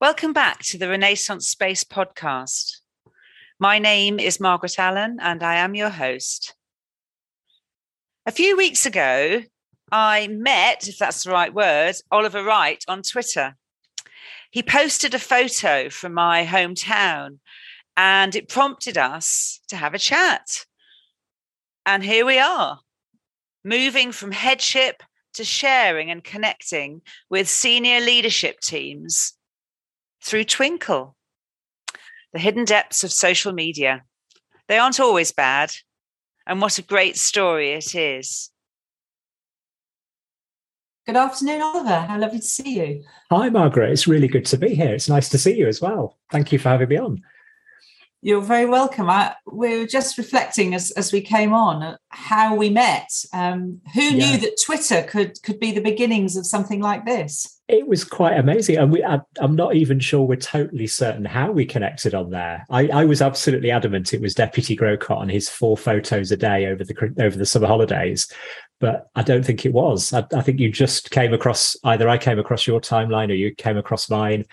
Welcome back to the Renaissance Space podcast. My name is Margaret Allen and I am your host. A few weeks ago, I met, if that's the right word, Oliver Wright on Twitter. He posted a photo from my hometown and it prompted us to have a chat. And here we are, moving from headship to sharing and connecting with senior leadership teams through Twinkl, the hidden depths of social media. They aren't always bad. And what a great story it is. Good afternoon, Oliver. How lovely to see you. Hi, Margaret. It's really good to be here. It's nice to see you as well. Thank you for having me on. You're very welcome. I, we were just reflecting as, as we came on how we met. Um, who yeah. knew that Twitter could could be the beginnings of something like this? It was quite amazing, and we, I, am not even sure we're totally certain how we connected on there. I, I was absolutely adamant it was Deputy Grocott on his four photos a day over the over the summer holidays, but I don't think it was. I, I think you just came across either I came across your timeline or you came across mine.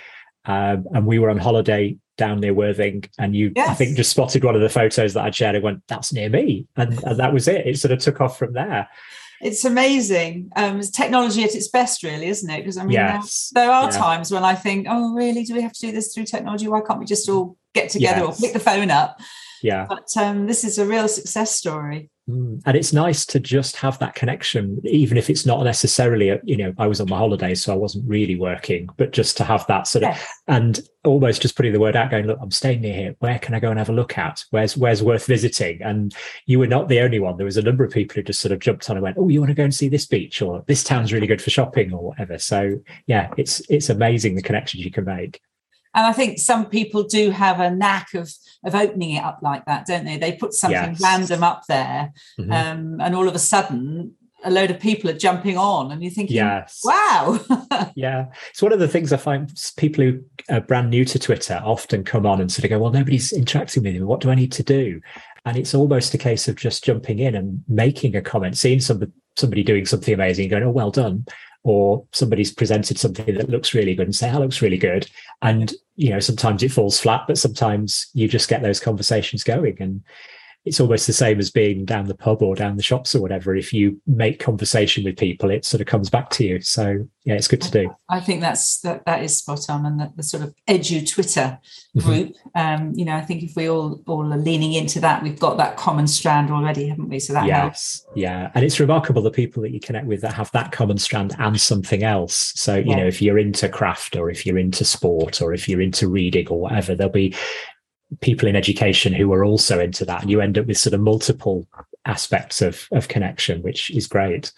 Um, and we were on holiday down near Worthing, and you, yes. I think, just spotted one of the photos that I'd shared and went, "That's near me," and, and that was it. It sort of took off from there. It's amazing. Um, it's technology at its best, really, isn't it? Because I mean, yes. there, there, are yeah. times when I think, "Oh, really? Do we have to do this through technology? Why can't we just all get together yes. or pick the phone up?" Yeah. But um, this is a real success story. Mm. And it's nice to just have that connection, even if it's not necessarily, a, you know, I was on my holidays, so I wasn't really working, but just to have that sort of, yes. and almost just putting the word out, going, look, I'm staying near here. Where can I go and have a look at? Where's where's worth visiting? And you were not the only one. There was a number of people who just sort of jumped on and went, oh, you want to go and see this beach, or this town's really good for shopping, or whatever. So yeah, it's it's amazing the connections you can make. And I think some people do have a knack of of opening it up like that, don't they? They put something yes. random up there, mm-hmm. um, and all of a sudden, a load of people are jumping on, and you're thinking, yes. "Wow!" yeah, it's one of the things I find people who are brand new to Twitter often come on and sort of go, "Well, nobody's interacting with me. What do I need to do?" And it's almost a case of just jumping in and making a comment, seeing somebody somebody doing something amazing, going, "Oh, well done," or somebody's presented something that looks really good and say, oh, that looks really good. And, you know, sometimes it falls flat, but sometimes you just get those conversations going. And it's almost the same as being down the pub or down the shops or whatever. If you make conversation with people, it sort of comes back to you. So yeah, it's good to do. I think that's that that is spot on, and the, the sort of edu Twitter mm-hmm. group. Um, you know, I think if we all all are leaning into that, we've got that common strand already, haven't we? So that yes, helps. yeah, and it's remarkable the people that you connect with that have that common strand and something else. So you yeah. know, if you're into craft or if you're into sport or if you're into reading or whatever, there'll be people in education who are also into that and you end up with sort of multiple aspects of of connection which is great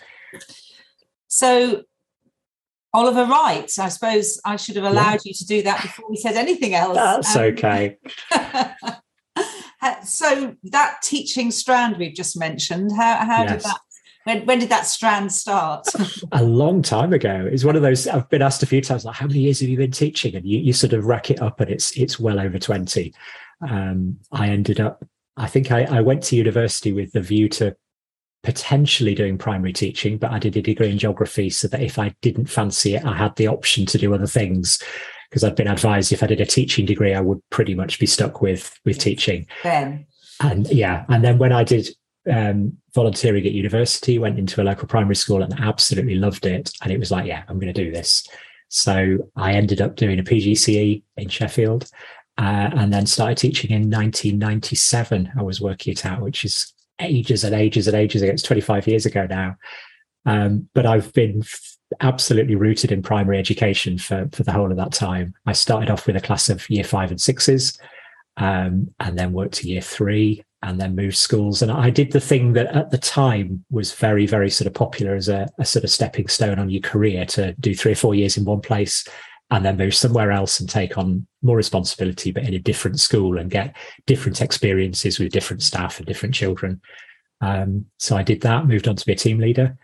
so oliver wright i suppose i should have allowed yeah. you to do that before we said anything else that's um, okay so that teaching strand we've just mentioned how, how yes. did that when, when did that strand start? a long time ago. It's one of those I've been asked a few times, like, how many years have you been teaching? And you, you sort of rack it up and it's it's well over 20 um, I ended up, I think I, I went to university with the view to potentially doing primary teaching, but I did a degree in geography so that if I didn't fancy it, I had the option to do other things because I'd been advised if I did a teaching degree, I would pretty much be stuck with with teaching. Ben. And yeah, and then when I did um, volunteering at university, went into a local primary school and absolutely loved it. And it was like, yeah, I'm going to do this. So I ended up doing a PGCE in Sheffield uh, and then started teaching in 1997. I was working it out, which is ages and ages and ages ago. It's 25 years ago now. Um, but I've been f- absolutely rooted in primary education for, for the whole of that time. I started off with a class of year five and sixes, um, and then worked to year three, and then moved schools. And I did the thing that at the time was very, very sort of popular as a, a sort of stepping stone on your career to do three or four years in one place and then move somewhere else and take on more responsibility, but in a different school and get different experiences with different staff and different children. Um, so I did that, moved on to be a team leader,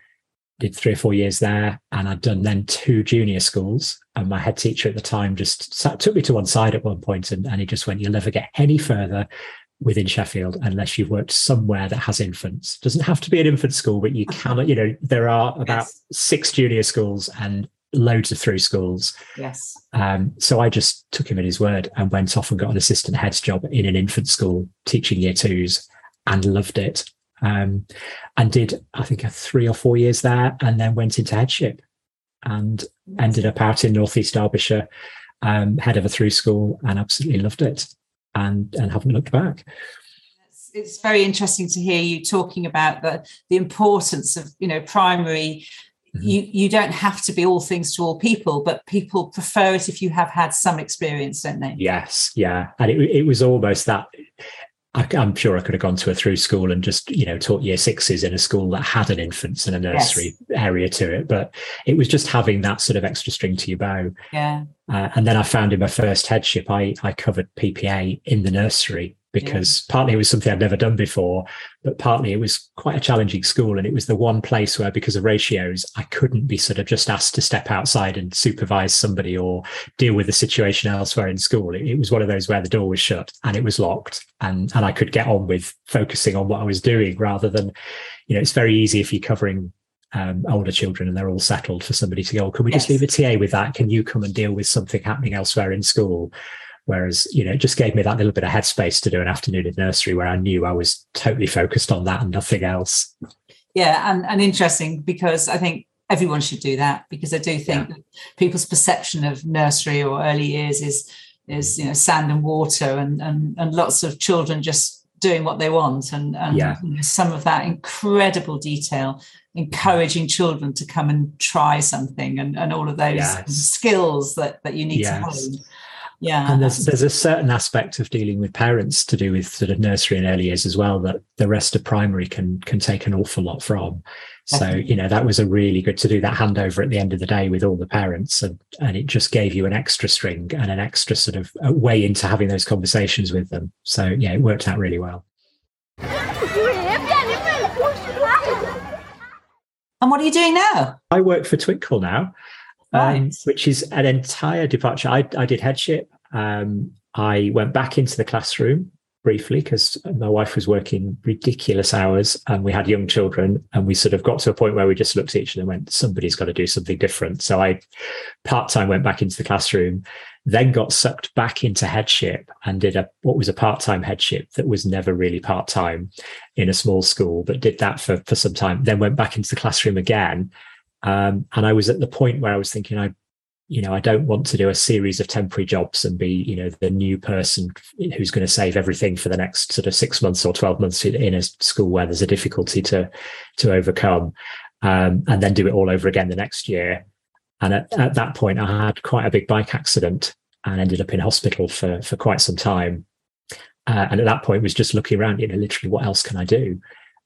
did three or four years there, and I'd done then two junior schools. And my head teacher at the time just sat, took me to one side at one point and, and he just went, You'll never get any further within Sheffield unless you've worked somewhere that has infants. Doesn't have to be an infant school, but you cannot, you know, there are about yes. six junior schools and loads of through schools. Yes. Um, so I just took him at his word and went off and got an assistant head's job in an infant school teaching year twos and loved it. Um, and did, I think, a three or four years there and then went into headship and ended up out in Northeast Derbyshire, um, head of a through school and absolutely loved it and, and haven't looked back it's very interesting to hear you talking about the the importance of you know primary Mm-hmm. You you don't have to be all things to all people, but people prefer it if you have had some experience, don't they? Yes, yeah, and it it was almost that. I, am sure I could have gone to a through school and just you know taught year sixes in a school that had an infants and a nursery yes. area to it, but it was just having that sort of extra string to your bow. Yeah. Uh, and then I found in my first headship, I I covered PPA in the nursery because yeah. partly it was something I'd never done before, but partly it was quite a challenging school. And it was the one place where, because of ratios, I couldn't be sort of just asked to step outside and supervise somebody or deal with the situation elsewhere in school. It, it was one of those where the door was shut and it was locked and, and I could get on with focusing on what I was doing rather than, you know, it's very easy if you're covering um, older children and they're all settled for somebody to go, oh, can we yes. just leave a TA with that? Can you come and deal with something happening elsewhere in school? Whereas, you know, it just gave me that little bit of headspace to do an afternoon in nursery where I knew I was totally focused on that and nothing else. Yeah, and, and interesting because I think everyone should do that because I do think yeah. people's perception of nursery or early years is is you know sand and water and and, and lots of children just doing what they want and, and yeah. you know, some of that incredible detail encouraging children to come and try something and, and all of those yes. skills that, that you need yes. to hone yeah. And there's there's a certain aspect of dealing with parents to do with sort of nursery and early years as well that the rest of primary can can take an awful lot from. So you know that was a really good to do that handover at the end of the day with all the parents and and it just gave you an extra string and an extra sort of uh, way into having those conversations with them. So yeah it worked out really well. And what are you doing now? I work for Twinkl now um, which is an entire departure. I, I did headship. Um, I went back into the classroom briefly because my wife was working ridiculous hours and we had young children and we sort of got to a point where we just looked at each other and went somebody's got to do something different so i part-time went back into the classroom then got sucked back into headship and did a what was a part-time headship that was never really part-time in a small school but did that for for some time then went back into the classroom again um, and I was at the point where I was thinking, I, you know, I don't want to do a series of temporary jobs and be, you know, the new person who's going to save everything for the next sort of six months or 12 months in a school where there's a difficulty to, to overcome. Um, and then do it all over again the next year. And at, at that point, I had quite a big bike accident and ended up in hospital for, for quite some time. Uh, and at that point was just looking around, you know, literally what else can I do?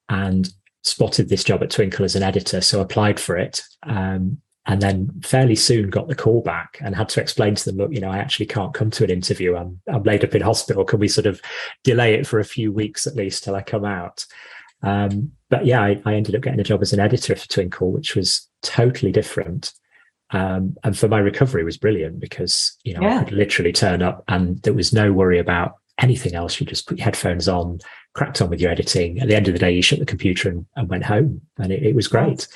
And spotted this job at Twinkl as an editor, so applied for it. Um, and then fairly soon got the call back and had to explain to them, look, you know, I actually can't come to an interview. I'm, I'm laid up in hospital. Can we sort of delay it for a few weeks at least till I come out? Um, but yeah, I, I, ended up getting a job as an editor for Twinkl, which was totally different. Um, and for my recovery was brilliant because, you know, yeah. I could literally turn up and there was no worry about anything else. You just put your headphones on, cracked on with your editing. At the end of the day, you shut the computer and, and went home, and it, it was great.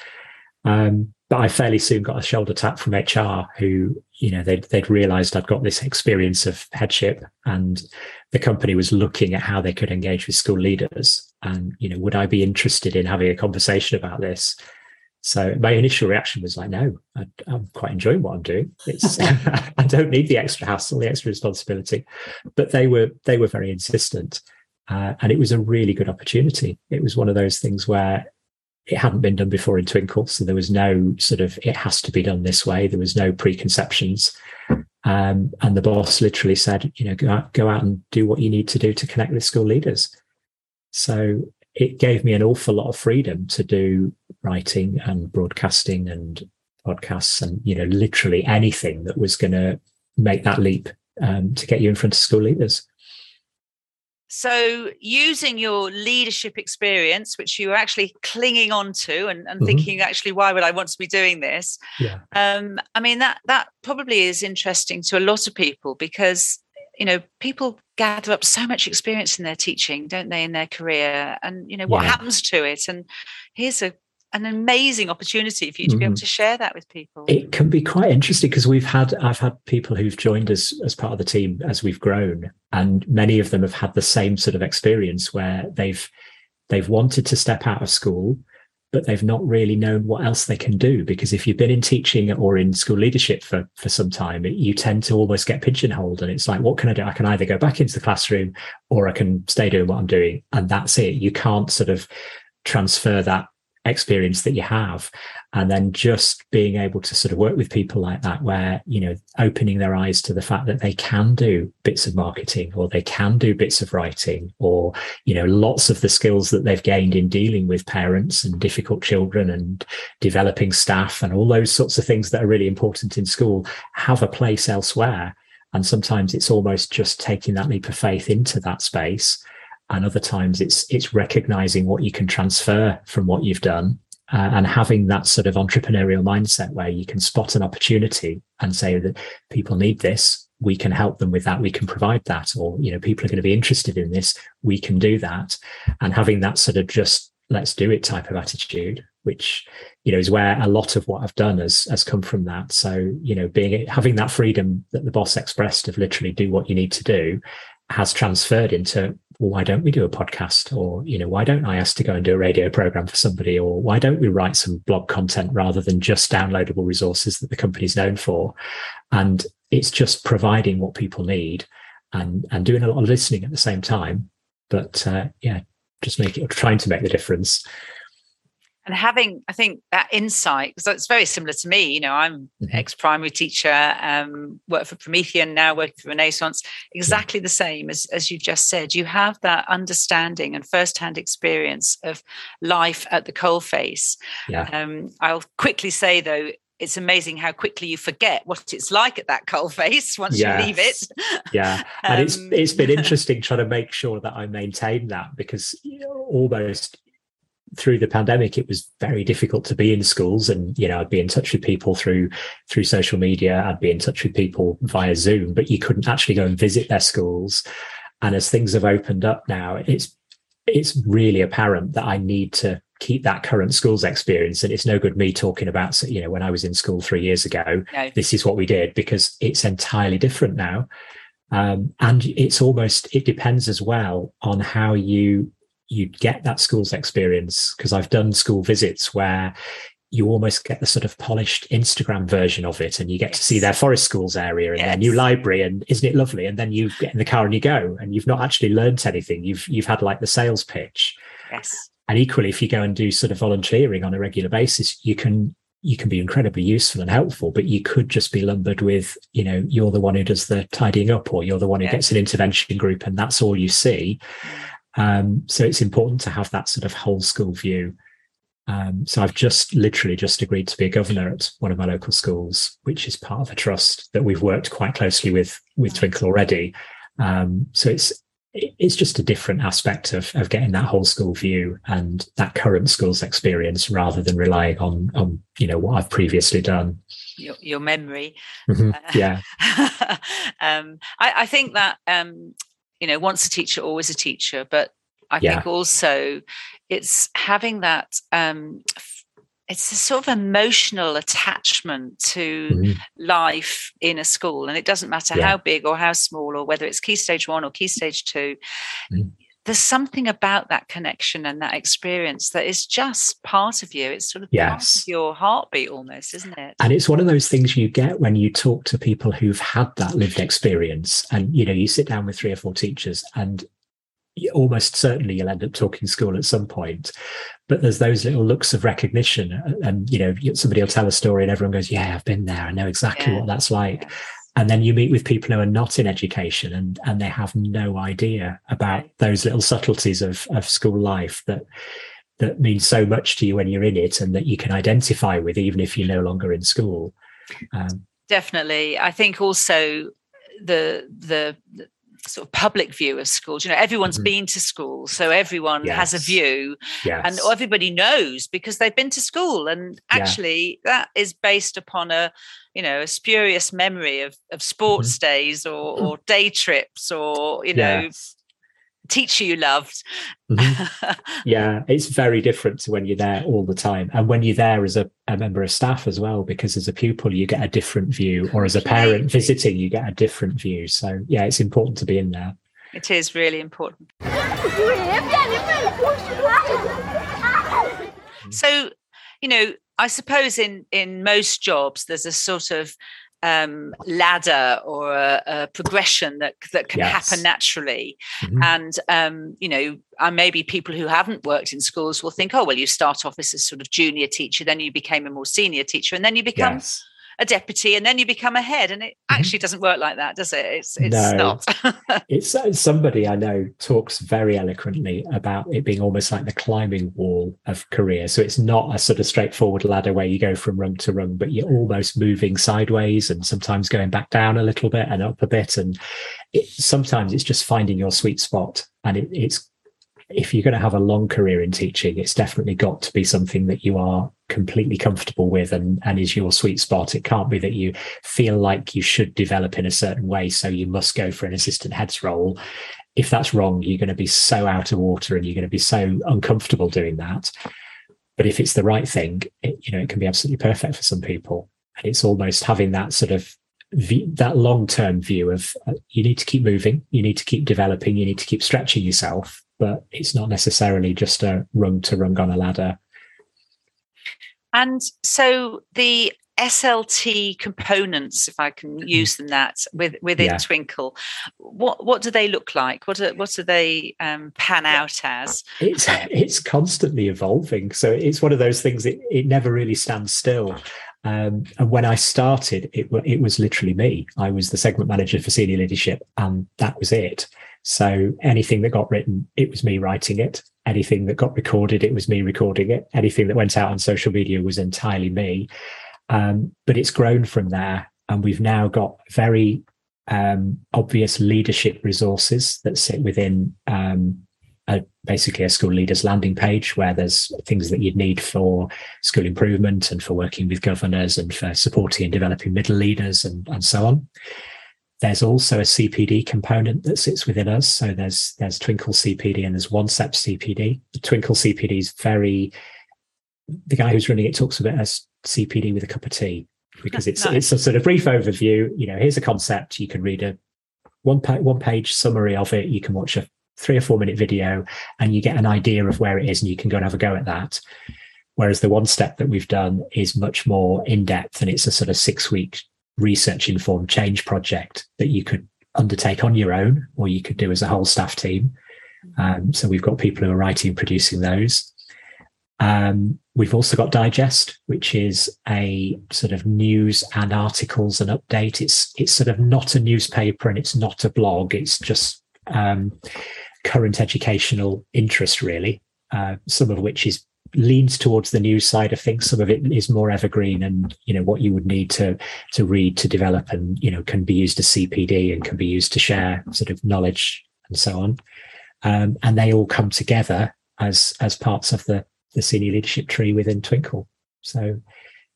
Um, but I fairly soon got a shoulder tap from HR, who you know they'd they'd realised I'd got this experience of headship, and the company was looking at how they could engage with school leaders, and you know would I be interested in having a conversation about this? So my initial reaction was like, no, I, am quite enjoying what I'm doing. It's I don't need the extra hassle, the extra responsibility. But they were they were very insistent, uh, and it was a really good opportunity. It was one of those things where it hadn't been done before in Twinkl, so there was no sort of it has to be done this way. There was no preconceptions, um, and the boss literally said, you know, go out, go out and do what you need to do to connect with school leaders. So it gave me an awful lot of freedom to do writing and broadcasting and podcasts and you know literally anything that was going to make that leap um, to get you in front of school leaders so using your leadership experience which you were actually clinging on to and, and mm-hmm. thinking actually why would i want to be doing this yeah. um, i mean that that probably is interesting to a lot of people because you know people gather up so much experience in their teaching don't they in their career and you know what yeah. happens to it and here's a an amazing opportunity for you to be able mm-hmm. to share that with people. It can be quite interesting because we've had I've had people who've joined us as part of the team as we've grown, and many of them have had the same sort of experience where they've they've wanted to step out of school but they've not really known what else they can do because if you've been in teaching or in school leadership for for some time you tend to almost get pigeonholed and it's like what can i do? I can either go back into the classroom or i can stay doing what i'm doing and that's it. You can't sort of transfer that experience that you have and then just being able to sort of work with people like that where you know opening their eyes to the fact that they can do bits of marketing or they can do bits of writing or you know lots of the skills that they've gained in dealing with parents and difficult children and developing staff and all those sorts of things that are really important in school have a place elsewhere. And sometimes it's almost just taking that leap of faith into that space. And other times it's it's recognizing what you can transfer from what you've done and having that sort of entrepreneurial mindset where you can spot an opportunity and say that people need this we can help them with that we can provide that or you know people are going to be interested in this we can do that. And having that sort of just let's do it type of attitude which you know is where a lot of what i've done has has come from that. So you know being having that freedom that the boss expressed of literally do what you need to do has transferred into well, why don't we do a podcast? Or, you know, why don't I ask to go and do a radio program for somebody? Or why don't we write some blog content rather than just downloadable resources that the company's known for? And it's just providing what people need and, and doing a lot of listening at the same time. But uh, yeah, just making, trying to make the difference and having i think that insight because it's very similar to me you know i'm mm-hmm. ex-primary teacher um work for promethean now working for renaissance exactly the same as as you just said you have that understanding and first-hand experience of life at the coalface yeah. um i'll quickly say though it's amazing how quickly you forget what it's like at that coalface once yes. you leave it. yeah, and um, it's it's been interesting trying to make sure that I maintain that because almost through the pandemic it was very difficult to be in schools and you know i'd be in touch with people through through social media i'd be in touch with people via zoom but you couldn't actually go and visit their schools and as things have opened up now it's it's really apparent that i need to keep that current schools experience and it's no good me talking about you know when i was in school three years ago no. this is what we did because it's entirely different now um, and it's almost it depends as well on how you you get that schools experience because I've done school visits where you almost get the sort of polished Instagram version of it, and you get yes. to see their forest schools area and yes. their new library, and isn't it lovely? And then you get in the car and you go, and you've not actually learnt anything. You've you've had like the sales pitch. Yes. And equally, if you go and do sort of volunteering on a regular basis, you can you can be incredibly useful and helpful, but you could just be lumbered with, you know, you're the one who does the tidying up, or you're the one who gets an intervention group, and that's all you see. Mm. Um, so it's important to have that sort of whole school view. Um, so I've just literally just agreed to be a governor at one of my local schools, which is part of a trust that we've worked quite closely with with Twinkle already. Um, so it's it's just a different aspect of, of getting that whole school view and that current school's experience rather than relying on on you know what I've previously done. Your, your memory, mm-hmm. yeah. um, I, I, think that um, you know once a teacher always a teacher but i yeah. think also it's having that um it's a sort of emotional attachment to mm-hmm. life in a school and it doesn't matter yeah. how big or how small or whether it's key stage one or key stage 2 mm-hmm there's something about that connection and that experience that is just part of you. It's sort of yes. of your heartbeat almost, isn't it? And it's one of those things you get when you talk to people who've had that lived experience. And, you know, you sit down with three or four teachers and almost certainly you'll end up talking school at some point but there's those little looks of recognition uh, and you know somebody will tell a story and everyone goes yeah i've been there i know exactly yeah. what that's like yeah and then you meet with people who are not in education and and they have no idea about those little subtleties of of school life that that mean so much to you when you're in it and that you can identify with even if you're no longer in school. Um, definitely. I think also the the sort of public view of schools. You know, everyone's mm-hmm. been to school, so everyone yes. has a view, yes. and everybody knows because they've been to school. And actually, yeah. that is based upon a, you know, a spurious memory of of sports mm-hmm. days or, or day trips or you know. Teacher you loved. Mm-hmm. yeah, it's very different to when you're there all the time. And when you're there as a, a, member of staff as well, because as a pupil, you get a different view, or as a parent visiting, you get a different view. So, yeah, it's important to be in there. It is really important. So, you know, I suppose in in most jobs there's a sort of um, ladder or a, a, progression that that can yes. happen naturally. Mm-hmm. And um, you know, and maybe people who haven't worked in schools will think, oh, well, you start off as a sort of junior teacher, then you became a more senior teacher, and then you become yes a deputy and then you become a head and it mm-hmm. actually doesn't work like that does it? It's it's no, not. It's uh, somebody i know talks very eloquently about it being almost like the climbing wall of career. So it's not a sort of straightforward ladder where you go from rung to rung but you're almost moving sideways and sometimes going back down a little bit and up a bit. And it, sometimes it's just finding your sweet spot. And it, it's if you're going to have a long career in teaching, it's definitely got to be something that you are completely comfortable with and, and is your sweet spot. It can't be that you feel like you should develop in a certain way, so you must go for an assistant head's role. If that's wrong, you're going to be so out of water and you're going to be so uncomfortable doing that. But if it's the right thing, it, you know, it can be absolutely perfect for some people. And it's almost having that sort of that long term view of uh, you need to keep moving, you need to keep developing, you need to keep stretching yourself but it's not necessarily just a rung to rung on a ladder. And so the SLT components, if I can mm-hmm. use them that with, within yeah. Twinkl, what what do they look like? What do, what do they um, pan out as? It's it's constantly evolving. So it's one of those things. It it never really stands still. Um, and when I started, it it was literally me. I was the segment manager for senior leadership, and that was it. So anything that got written, it was me writing it. Anything that got recorded, it was me recording it. Anything that went out on social media was entirely me. Um, but it's grown from there. And we've now got very um, obvious leadership resources that sit within um, a, basically a school leaders landing page where there's things that you'd need for school improvement and for working with governors and for supporting and developing middle leaders and, and so on. There's also a CPD component that sits within us. So there's there's Twinkl CPD and there's OneStep CPD. The Twinkl CPD is very the guy who's running it talks about as CPD with a cup of tea because it's nice. it's a sort of brief overview. You know, here's a concept. You can read a one pa- one page summary of it. You can watch a three or four minute video, and you get an idea of where it is, and you can go and have a go at that. Whereas the one step that we've done is much more in depth, and it's a sort of six week research informed change project that you could undertake on your own or you could do as a whole staff team. Um, so we've got people who are writing and producing those. Um, we've also got Digest, which is a sort of news and articles and update. It's it's sort of not a newspaper and it's not a blog. It's just um, current educational interest, really. Uh, some of which is leans towards the news side of things. Some of it is more evergreen and, you know, what you would need to, to read to develop and, you know, can be used as CPD and can be used to share sort of knowledge and so on. Um, and they all come together as, as parts of the, the senior leadership tree within Twinkl. So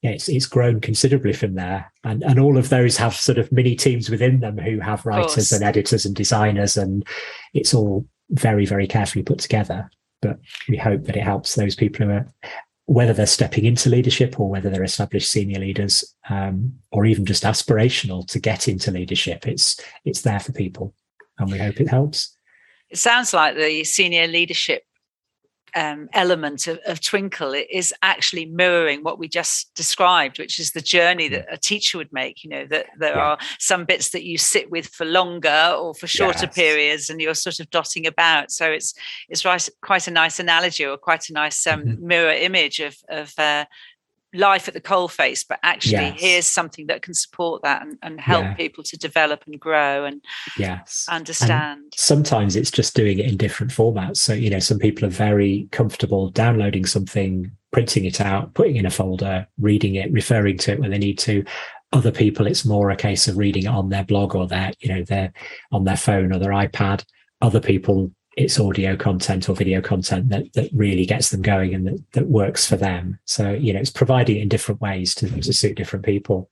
yeah, it's, it's grown considerably from there. And, and all of those have sort of mini teams within them who have writers and editors and designers and it's all very, very carefully put together but we hope that it helps those people who are whether they're stepping into leadership or whether they're established senior leaders um, or even just aspirational to get into leadership. It's it's there for people and we hope it helps. It sounds like the senior leadership um, element of, of, Twinkl is actually mirroring what we just described, which is the journey that a teacher would make. You know, that there yeah. are some bits that you sit with for longer or for shorter yes. periods, and you're sort of dotting about. So it's it's quite a nice analogy or quite a nice um, mm-hmm. mirror image of of uh, life at the coalface, but actually yes. here's something that can support that and, and help yeah. people to develop and grow and yes understand. And sometimes it's just doing it in different formats. So, you know, some people are very comfortable downloading something, printing it out, putting in a folder, reading it, referring to it when they need to. Other people, it's more a case of reading it on their blog or their, you know, their on their phone or their iPad. Other people it's audio content or video content that, that really gets them going and that, that works for them. So, you know, it's providing it in different ways to, to suit different people.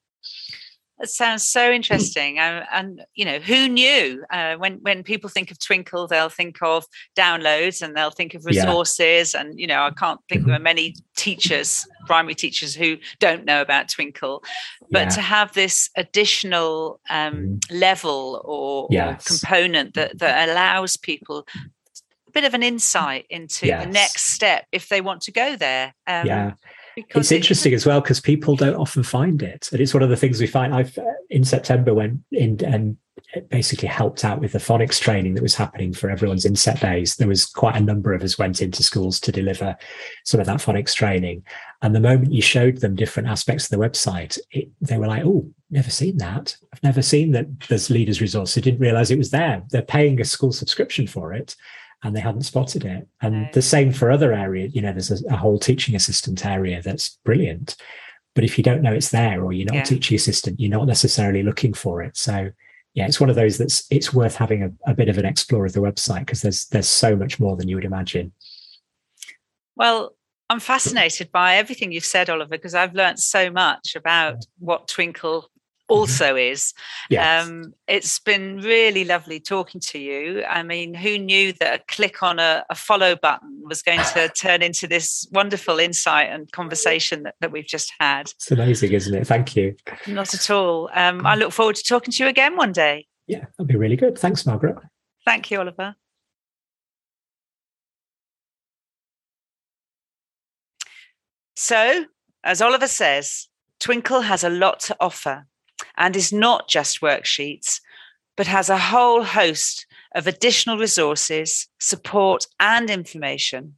That sounds so interesting. and, and, you know, who knew? Uh, when when people think of Twinkl, they'll think of downloads and they'll think of resources. Yeah. And you know, I can't think mm-hmm. there are many teachers, primary teachers, who don't know about Twinkl. But yeah. to have this additional um, mm-hmm. level or, yes. or, component that that allows people a bit of an insight into yes. the next step if they want to go there. Um, yeah it's interesting as well because people don't often find it, and it's one of the things we find. I've uh, in September went in and basically helped out with the phonics training that was happening for everyone's inset days. There was quite a number of us went into schools to deliver some of that phonics training, and the moment you showed them different aspects of the website, it, they were like, "Oh, never seen that. I've never seen that." There's leaders resource. They didn't realize it was there. They're paying a school subscription for it and they hadn't spotted it. And the same for other areas. You know, there's a, a, whole teaching assistant area that's brilliant. But if you don't know it's there or you're not yeah. a teaching assistant, you're not necessarily looking for it. So yeah, it's one of those that's it's worth having a, a bit of an explore of the website because there's there's so much more than you would imagine. Well, I'm fascinated by everything you've said, Oliver, because I've learned so much about what Mm-hmm. also is. Yes. Um, it's been really lovely talking to you. I mean, who knew that a click on a, a follow button was going to turn into this wonderful insight and conversation that, that we've just had? It's amazing, isn't it? Thank you. Not at all. Um, I look forward to talking to you again one day. Yeah, that'd be really good. Thanks, Margaret. Thank you, Oliver. So, as Oliver says, Twinkl has a lot to offer and is not just worksheets, but has a whole host of additional resources, support, and information.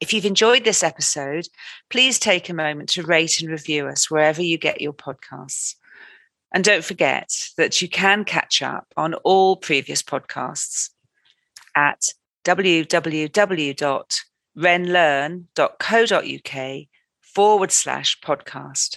If you've enjoyed this episode, please take a moment to rate and review us wherever you get your podcasts. And don't forget that you can catch up on all previous podcasts at www.renlearn.co.uk forward slash podcast.